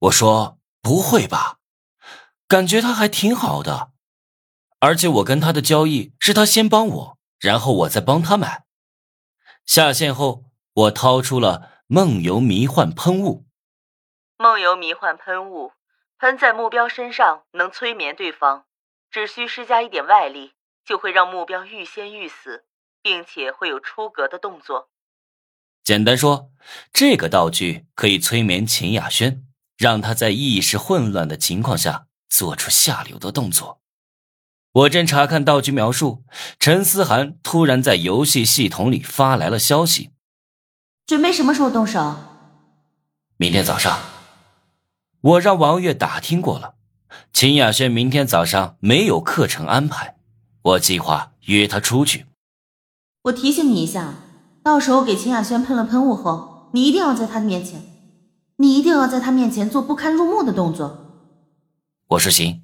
我说不会吧，感觉他还挺好的，而且我跟他的交易是他先帮我，然后我再帮他买。下线后，我掏出了梦游迷幻喷雾。梦游迷幻喷雾，喷在目标身上能催眠对方，只需施加一点外力，就会让目标欲仙欲死，并且会有出格的动作。简单说，这个道具可以催眠秦雅轩。让他在意识混乱的情况下做出下流的动作。我正查看道具描述，陈思涵突然在游戏系统里发来了消息：“准备什么时候动手？”“明天早上。”我让王月打听过了，秦雅轩明天早上没有课程安排，我计划约她出去。我提醒你一下，到时候给秦雅轩喷了喷雾后，你一定要在她的面前。你一定要在他面前做不堪入目的动作。我说行。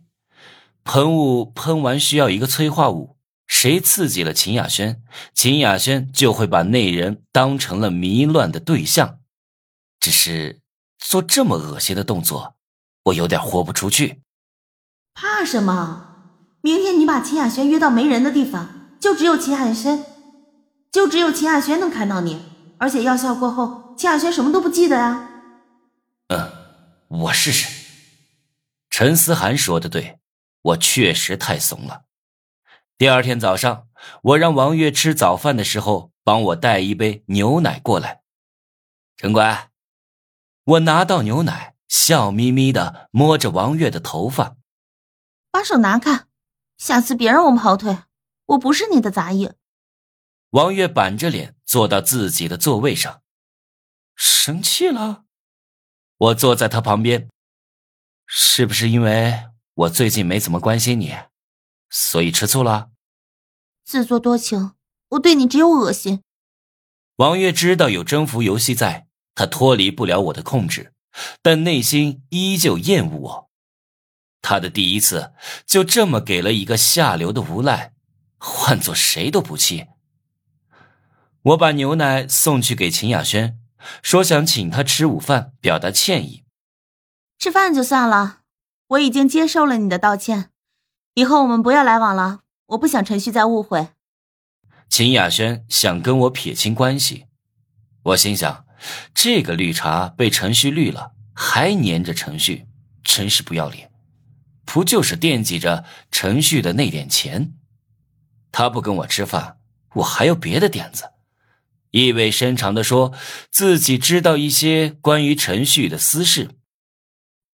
喷雾喷完需要一个催化物，谁刺激了秦雅轩，秦雅轩就会把那人当成了迷乱的对象。只是做这么恶心的动作，我有点豁不出去。怕什么？明天你把秦雅轩约到没人的地方，就只有秦雅轩，就只有秦雅轩能看到你。而且药效过后，秦雅轩什么都不记得呀。嗯，我试试。陈思涵说的对，我确实太怂了。第二天早上，我让王月吃早饭的时候帮我带一杯牛奶过来。陈乖，我拿到牛奶，笑眯眯的摸着王月的头发，把手拿开，下次别让我跑腿，我不是你的杂役。王月板着脸坐到自己的座位上，生气了。我坐在他旁边，是不是因为我最近没怎么关心你，所以吃醋了？自作多情，我对你只有恶心。王月知道有征服游戏在，他脱离不了我的控制，但内心依旧厌恶我。他的第一次就这么给了一个下流的无赖，换做谁都不气。我把牛奶送去给秦雅轩。说想请他吃午饭，表达歉意。吃饭就算了，我已经接受了你的道歉，以后我们不要来往了。我不想陈旭再误会。秦雅轩想跟我撇清关系，我心想，这个绿茶被陈旭绿了，还粘着陈旭，真是不要脸。不就是惦记着陈旭的那点钱？他不跟我吃饭，我还有别的点子。意味深长的说，自己知道一些关于陈旭的私事。